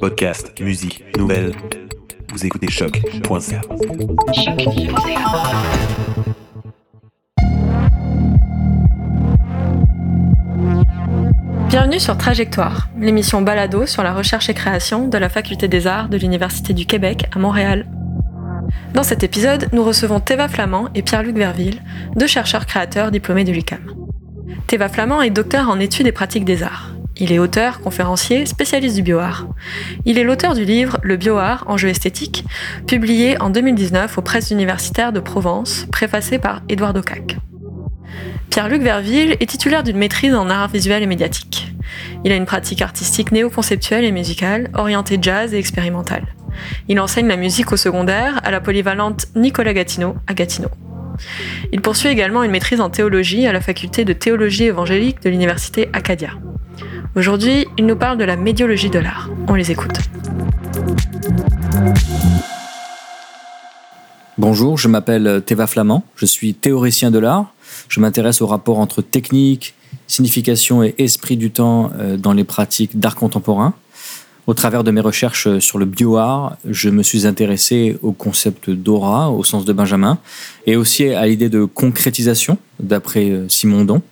Podcast, musique, nouvelles. Vous écoutez choc.ca. Bienvenue sur Trajectoire, l'émission balado sur la recherche et création de la Faculté des Arts de l'Université du Québec à Montréal. Dans cet épisode, nous recevons Théva Flamand et Pierre-Luc Verville, deux chercheurs créateurs diplômés de l'UQAM. Théva Flamand est docteur en études et pratiques des arts. Il est auteur, conférencier, spécialiste du bioart. Il est l'auteur du livre Le bioart, enjeu esthétique, publié en 2019 aux presses universitaires de Provence, préfacé par Édouard Docac. Pierre-Luc Verville est titulaire d'une maîtrise en art visuel et médiatique. Il a une pratique artistique néo-conceptuelle et musicale, orientée jazz et expérimentale. Il enseigne la musique au secondaire à la polyvalente Nicolas Gatineau à Gatineau. Il poursuit également une maîtrise en théologie à la faculté de théologie évangélique de l'université Acadia. Aujourd'hui, il nous parle de la médiologie de l'art. On les écoute. Bonjour, je m'appelle Théva Flamand, je suis théoricien de l'art. Je m'intéresse au rapport entre technique, signification et esprit du temps euh, dans les pratiques d'art contemporain. Au travers de mes recherches sur le bioart, je me suis intéressé au concept d'aura au sens de Benjamin et aussi à l'idée de concrétisation d'après euh, Simondon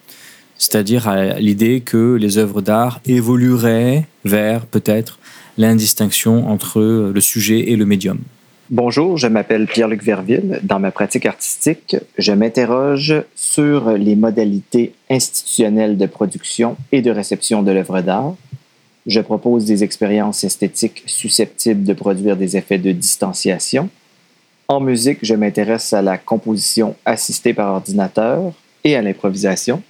c'est-à-dire à, l'idée que les œuvres d'art évolueraient vers peut-être l'indistinction entre le sujet et le médium. Bonjour, je m'appelle Pierre-Luc Verville. Dans ma pratique artistique, je m'interroge sur les modalités institutionnelles de production et de réception de l'œuvre d'art. Je propose des expériences esthétiques susceptibles de produire des effets de distanciation. En musique, je m'intéresse à la composition assistée par ordinateur et à l'improvisation.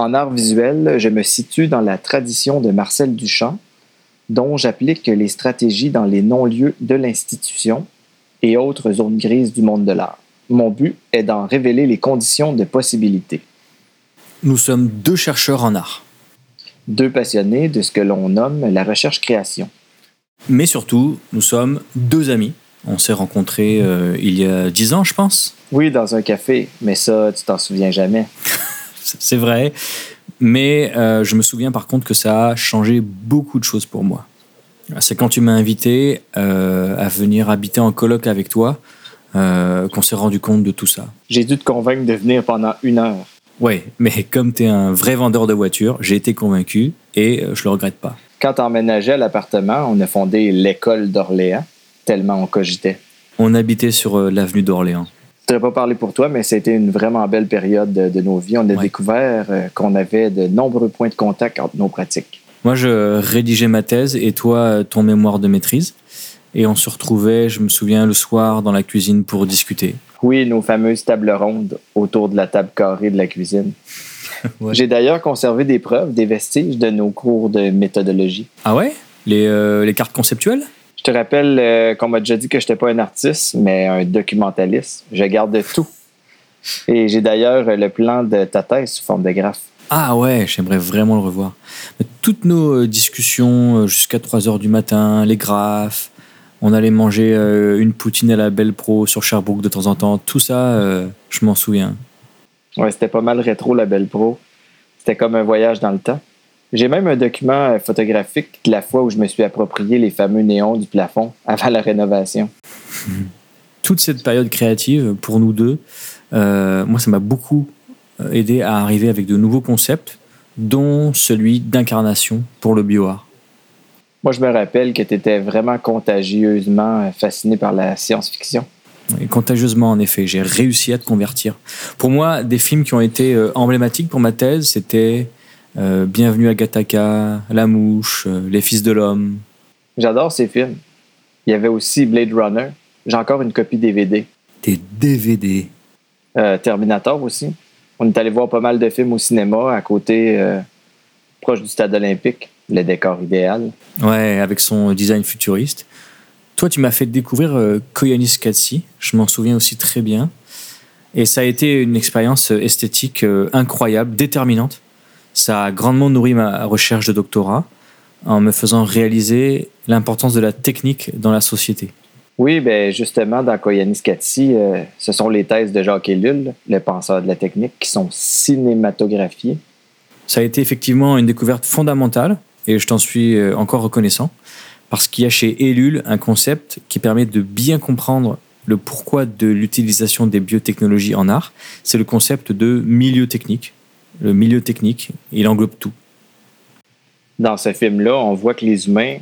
En art visuel, je me situe dans la tradition de Marcel Duchamp, dont j'applique les stratégies dans les non-lieux de l'institution et autres zones grises du monde de l'art. Mon but est d'en révéler les conditions de possibilité. Nous sommes deux chercheurs en art. Deux passionnés de ce que l'on nomme la recherche-création. Mais surtout, nous sommes deux amis. On s'est rencontrés euh, il y a dix ans, je pense. Oui, dans un café, mais ça, tu t'en souviens jamais. c'est vrai. Mais euh, je me souviens par contre que ça a changé beaucoup de choses pour moi. C'est quand tu m'as invité euh, à venir habiter en coloc avec toi euh, qu'on s'est rendu compte de tout ça. J'ai dû te convaincre de venir pendant une heure. Oui, mais comme tu es un vrai vendeur de voitures, j'ai été convaincu et je le regrette pas. Quand tu emménageais à l'appartement, on a fondé l'école d'Orléans, tellement on cogitait. On habitait sur l'avenue d'Orléans ne pas parler pour toi, mais c'était une vraiment belle période de, nos vies. On a découvert euh, qu'on avait de nombreux points de contact entre nos pratiques. Moi, je rédigeais ma thèse et toi, ton mémoire de maîtrise. Et on se retrouvait, je me souviens, le soir dans la cuisine pour discuter. Oui, nos fameuses tables rondes autour de la table carrée de la cuisine. J'ai d'ailleurs conservé des preuves, des vestiges de nos cours de méthodologie. Ah ouais? Les, euh, les cartes conceptuelles? Je te rappelle euh, qu'on m'a déjà dit que je n'étais pas un artiste, mais un documentaliste. Je garde tout. Et j'ai d'ailleurs le plan de ta thèse sous forme de graphe. Ah ouais, j'aimerais vraiment le revoir. toutes nos euh, discussions euh, jusqu'à 3 heures du matin, les graphes, on allait manger une poutine à la Belle Pro sur Sherbrooke de temps en temps, tout ça, je m'en souviens. Ouais, c'était pas mal rétro la Belle Pro. C'était comme un voyage dans le temps. J'ai même un document euh, photographique de la fois où je me suis approprié les fameux néons du plafond avant la rénovation. Toute cette période créative, pour nous deux, euh, moi, ça m'a beaucoup euh, aidé à arriver avec de nouveaux concepts, dont celui d'incarnation pour le bioart. Moi, je me rappelle que tu étais vraiment contagieusement fasciné par la science-fiction. Et contagieusement, en effet. J'ai réussi à te convertir. Pour moi, des films qui ont été emblématiques pour ma thèse, c'était euh, Bienvenue à Gataka, La Mouche, euh, Les Fils de l'Homme. J'adore ces films. Il y avait aussi Blade Runner. J'ai encore une copie DVD. Des DVD. Euh, Terminator aussi. On est allé voir pas mal de films au cinéma à côté, proche du stade olympique, le décor idéal. Ouais, avec son design futuriste. Toi, tu m'as fait découvrir Koyanis Katsi. Je m'en souviens aussi très bien. Et ça a été une expérience esthétique incroyable, déterminante. Ça a grandement nourri ma recherche de doctorat en me faisant réaliser l'importance de la technique dans la société. Oui, ben justement, dans Koyanis Katsi, euh, ce sont les thèses de Jacques Ellul, le penseur de la technique, qui sont cinématographiées. Ça a été effectivement une découverte fondamentale et je t'en suis euh, encore reconnaissant, parce qu'il y a chez Elul un concept qui permet de bien comprendre le pourquoi de l'utilisation des biotechnologies en art. C'est le concept de milieu technique. Le milieu technique, il englobe tout. Dans ce film-là, on voit que les humains,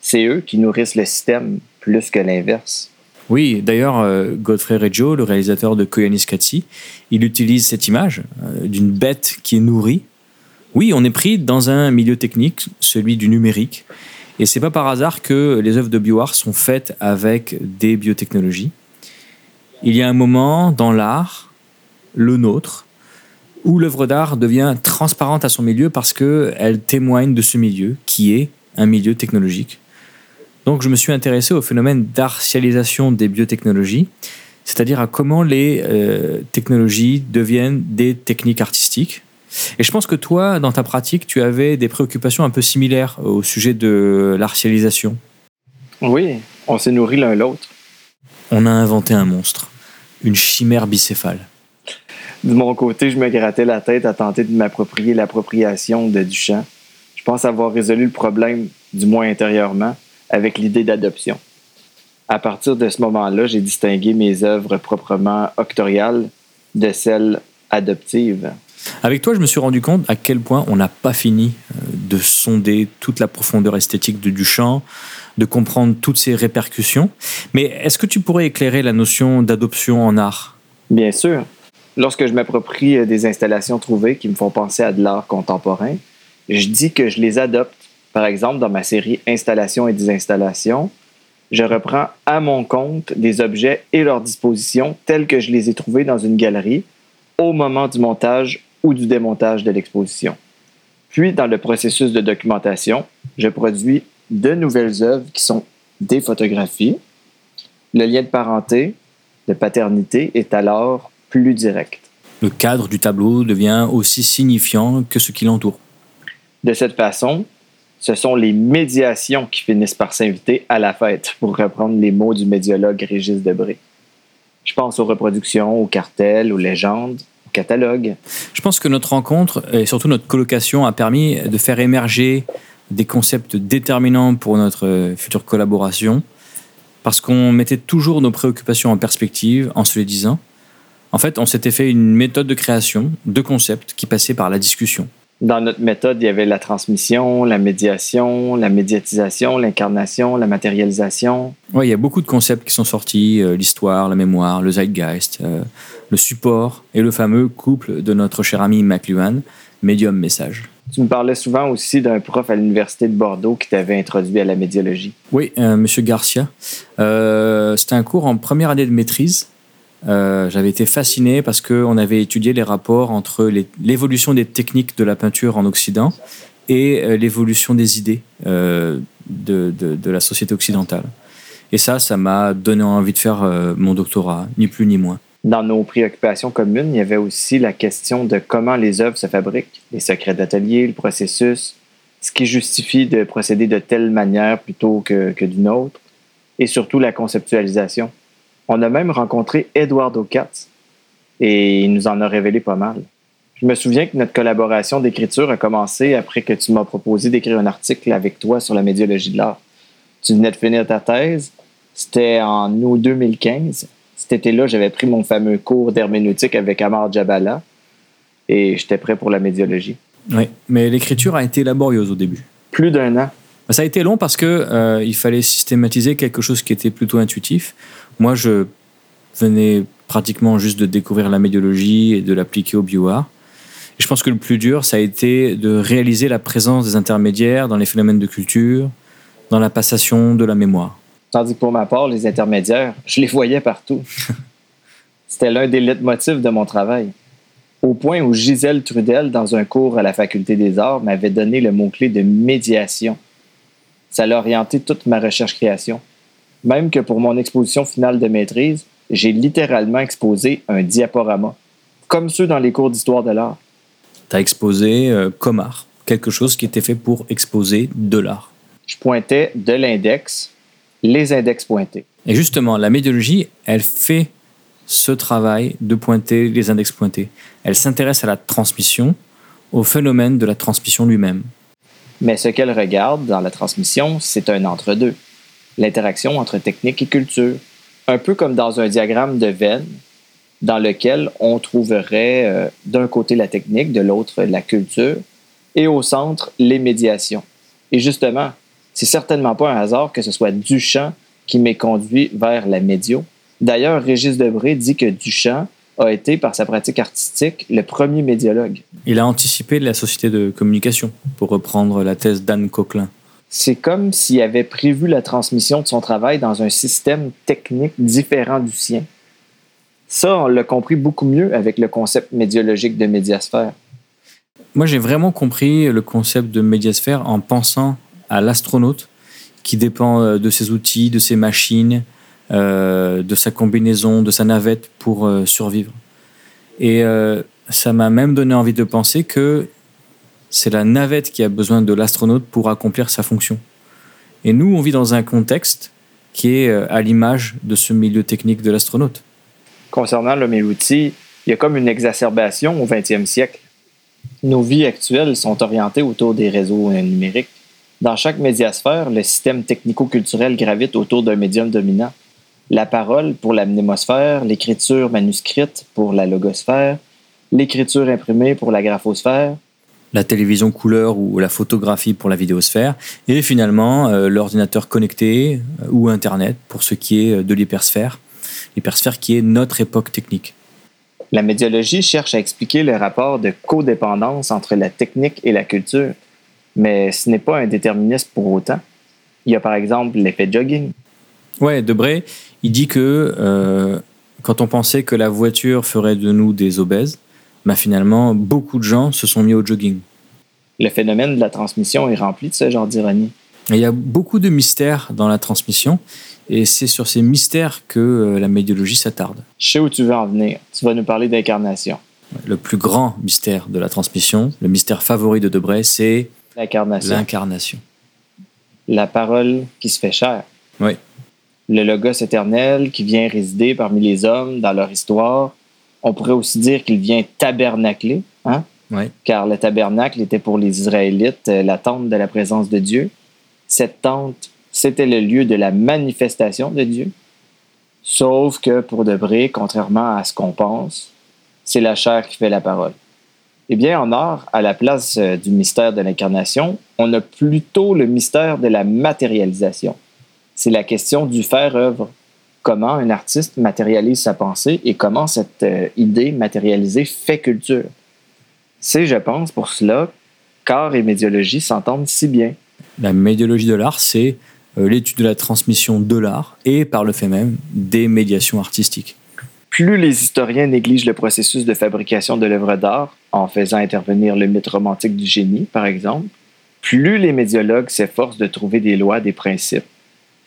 c'est eux qui nourrissent le système plus que l'inverse. Oui, d'ailleurs, euh, Godfrey Reggio, le réalisateur de Koyaanisqatsi, il utilise cette image euh, d'une bête qui est nourrie. Oui, on est pris dans un milieu technique, celui du numérique, et c'est pas par hasard que les œuvres de bioart sont faites avec des biotechnologies. Il y a un moment dans l'art, le nôtre, où l'œuvre d'art devient transparente à son milieu parce qu'elle témoigne de ce milieu qui est un milieu technologique. Donc je me suis intéressé au phénomène d'artialisation des biotechnologies, c'est-à-dire à comment les euh, technologies deviennent des techniques artistiques. Et je pense que toi, dans ta pratique, tu avais des préoccupations un peu similaires au sujet de l'artialisation. Oui, on s'est nourri l'un l'autre. On a inventé un monstre, une chimère bicéphale. De mon côté, je me grattais la tête à tenter de m'approprier l'appropriation de Duchamp. Je pense avoir résolu le problème, du moins intérieurement, avec l'idée d'adoption. À partir de ce moment-là, j'ai distingué mes œuvres proprement octoriales de celles adoptives. Avec toi, je me suis rendu compte à quel point on n'a pas fini euh, de sonder toute la profondeur esthétique de Duchamp, de comprendre toutes ses répercussions. Mais est-ce que tu pourrais éclairer la notion d'adoption en art? Bien sûr. Lorsque je m'approprie euh, des installations trouvées qui me font penser à de l'art contemporain, je dis que je les adopte. Par exemple, dans ma série Installations et désinstallations, je reprends à mon compte des objets et leurs dispositions tels que je les ai trouvés dans une galerie au moment du montage ou du démontage de l'exposition. Puis, dans le processus de documentation, je produis de nouvelles œuvres qui sont des photographies. Le lien de parenté, de paternité est alors plus direct. Le cadre du tableau devient aussi signifiant que ce qui l'entoure. De cette façon, ce sont les médiations qui finissent par s'inviter à la fête, pour reprendre les mots du médiologue Régis Debré. Je pense aux reproductions, aux cartels, aux légendes, aux catalogues. Je pense que notre rencontre et surtout notre colocation a permis de faire émerger des concepts déterminants pour notre future collaboration, parce qu'on mettait toujours nos préoccupations en perspective en se les disant. En fait, on s'était fait une méthode de création, de concepts qui passaient par la discussion. Dans notre méthode, il y avait la transmission, la médiation, la médiatisation, l'incarnation, la matérialisation. Oui, il y a beaucoup de concepts qui sont sortis, euh, l'histoire, la mémoire, le zeitgeist, euh, le support et le fameux couple de notre cher ami McLuhan, médium-message. Tu me parlais souvent aussi d'un prof à l'Université de Bordeaux qui t'avait introduit à la médiologie. Oui, euh, Monsieur Garcia. Euh, C'était un cours en première année de maîtrise. Euh, J'avais été fasciné parce qu'on avait étudié les rapports entre l'évolution des techniques de la peinture en Occident et euh, l'évolution des idées euh, de, la société occidentale. Et ça, ça m'a donné envie de faire mon doctorat, ni plus ni moins. Dans nos préoccupations communes, il y avait aussi la question de comment les œuvres se fabriquent, les secrets d'atelier, le processus, ce qui justifie de procéder de telle manière plutôt que d'une autre, et surtout la conceptualisation. On a même rencontré Eduardo Katz, et il nous en a révélé pas mal. Je me souviens que notre collaboration d'écriture a commencé après que tu m'as proposé d'écrire un article avec toi sur la médiologie de l'art. Tu venais de finir ta thèse, c'était en août 2015. Cet été-là, j'avais pris mon fameux cours d'herméneutique avec Amar Jabala et j'étais prêt pour la médiologie. Oui, mais l'écriture a été laborieuse au début. Plus d'un an. Ça a été long parce que euh, il fallait systématiser quelque chose qui était plutôt intuitif. Moi, je venais pratiquement juste de découvrir la médiologie et de l'appliquer au bioart. Et je pense que le plus dur, ça a été de réaliser la présence des intermédiaires dans les phénomènes de culture, dans la passation de la mémoire. Tandis que pour ma part, les intermédiaires, je les voyais partout. C'était l'un des leitmotifs de mon travail. Au point où Gisèle Trudel, dans un cours à la Faculté des Arts, m'avait donné le mot-clé de médiation. Ça l'a orienté toute ma recherche-création. Même que pour mon exposition finale de maîtrise, j'ai littéralement exposé un diaporama, comme ceux dans les cours d'histoire de l'art. Tu as exposé euh, comme art, quelque chose qui était fait pour exposer de l'art. Je pointais de l'index, les index pointés. Et justement, la médiologie, elle fait ce travail de pointer les index pointés. Elle s'intéresse à la transmission, au phénomène de la transmission lui-même. Mais ce qu'elle regarde dans la transmission, c'est un entre-deux. L'interaction entre technique et culture. Un peu comme dans un diagramme de Venn, dans lequel on trouverait euh, d'un côté la technique, de l'autre la culture, et au centre les médiations. Et justement, c'est certainement pas un hasard que ce soit Duchamp qui m'ait conduit vers la médio. D'ailleurs, Régis Debré dit que Duchamp a été, par sa pratique artistique, le premier médiologue. Il a anticipé la société de communication, pour reprendre la thèse d'Anne Coquelin. C'est comme s'il avait prévu la transmission de son travail dans un système technique différent du sien. Ça, on l'a compris beaucoup mieux avec le concept médiologique de médiasphère. Moi, j'ai vraiment compris le concept de médiasphère en pensant à l'astronaute qui dépend euh, de ses outils, de ses machines, euh, de sa combinaison, de sa navette pour euh, survivre. Et ça m'a même donné envie de penser que c'est la navette qui a besoin de l'astronaute pour accomplir sa fonction. Et nous, on vit dans un contexte qui est à l'image de ce milieu technique de l'astronaute. Concernant l'homme et l'outil, il y a comme une exacerbation au 20e siècle. Nos vies actuelles sont orientées autour des réseaux numériques. Dans chaque médiasphère, le système technico-culturel gravite autour d'un médium dominant. La parole pour la mnémosphère, l'écriture manuscrite pour la logosphère, l'écriture imprimée pour la graphosphère, la télévision couleur ou la photographie pour la vidéosphère, et finalement euh, l'ordinateur connecté euh, ou Internet pour ce qui est euh, de l'hypersphère, l'hypersphère qui est notre époque technique. La médiologie cherche à expliquer le rapport de codépendance entre la technique et la culture mais ce n'est pas un déterminisme pour autant. Il y a par exemple l'effet jogging. Ouais, Debré, il dit que euh, quand on pensait que la voiture ferait de nous des obèses, bah finalement, beaucoup de gens se sont mis au jogging. Le phénomène de la transmission est rempli de ce genre d'ironie. Il y a beaucoup de mystères dans la transmission, et c'est sur ces mystères que euh, la médiologie s'attarde. Je sais où tu veux en venir. Tu vas nous parler d'incarnation. Le plus grand mystère de la transmission, le mystère favori de Debré, c'est L'incarnation. L'incarnation. La parole qui se fait chair. Oui. Le Logos éternel qui vient résider parmi les hommes dans leur histoire. On pourrait aussi dire qu'il vient tabernacler, hein? Oui. car le tabernacle était pour les Israélites euh, la tente de la présence de Dieu. Cette tente, c'était le lieu de la manifestation de Dieu. Sauf que pour Debré, contrairement à ce qu'on pense, c'est la chair qui fait la parole. Eh bien, en art, à la place euh, du mystère de l'incarnation, on a plutôt le mystère de la matérialisation. C'est la question du faire-œuvre. Comment un artiste matérialise sa pensée et comment cette euh, idée matérialisée fait culture? C'est, je pense, pour cela qu'art et médiologie s'entendent si bien. La médiologie de l'art, c'est euh, l'étude de la transmission de l'art et, par le fait même, des médiations artistiques. Plus les historiens négligent le processus de fabrication de l'œuvre d'art, en faisant intervenir le mythe romantique du génie, par exemple, plus les médiologues s'efforcent de trouver des lois, des principes,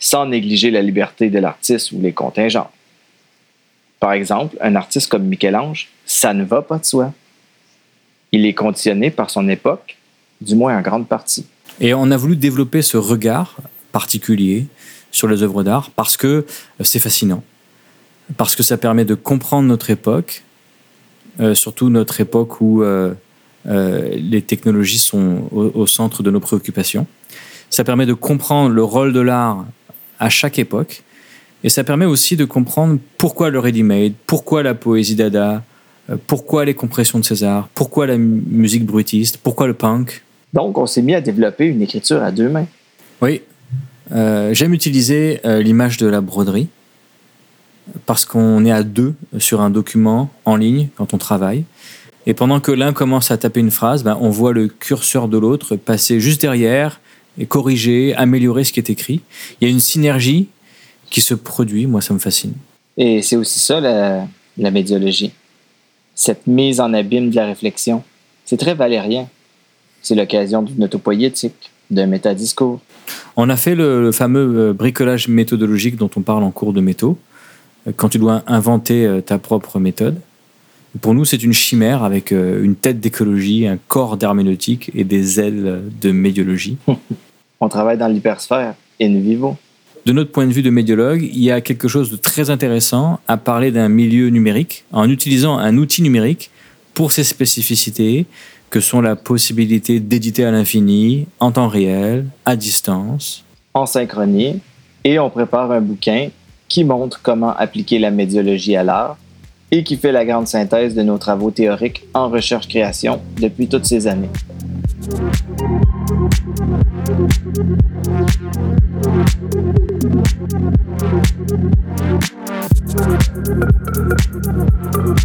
sans négliger la liberté de l'artiste ou les contingents. Par exemple, un artiste comme Michel-Ange, ça ne va pas de soi. Il est conditionné par son époque, du moins en grande partie. Et on a voulu développer ce regard particulier sur les œuvres d'art parce que c'est fascinant parce que ça permet de comprendre notre époque, euh, surtout notre époque où euh, euh, les technologies sont au, centre de nos préoccupations. Ça permet de comprendre le rôle de l'art à chaque époque. Et ça permet aussi de comprendre pourquoi le ready-made, pourquoi la poésie dada, pourquoi les compressions de César, pourquoi la musique bruitiste, pourquoi le punk. Donc, on s'est mis à développer une écriture à deux mains. Oui. J'aime utiliser l'image de la broderie parce qu'on est à deux sur un document en ligne quand on travaille. Et pendant que l'un commence à taper une phrase, ben, on voit le curseur de l'autre passer juste derrière et corriger, améliorer ce qui est écrit. Il y a une synergie qui se produit. Moi, ça me fascine. Et c'est aussi ça la, la médiologie. Cette mise en abîme de la réflexion. C'est très valérien. C'est l'occasion d'une autopoïétique, d'un métadiscours. On a fait le, le, fameux euh, bricolage méthodologique dont on parle en cours de métaux quand tu dois inventer euh, ta propre méthode. Pour nous, c'est une chimère avec euh, une tête d'écologie, un corps d'herméneutique et des ailes de médiologie. On travaille dans l'hypersphère, in vivo. De notre point de vue de médiologue, il y a quelque chose de très intéressant à parler d'un milieu numérique en utilisant un outil numérique pour ses spécificités, que sont la possibilité d'éditer à l'infini, en temps réel, à distance. En synchronie, et on prépare un bouquin qui montre comment appliquer la médiologie à l'art et qui fait la grande synthèse de nos travaux théoriques en recherche-création depuis toutes ces années. Thank you.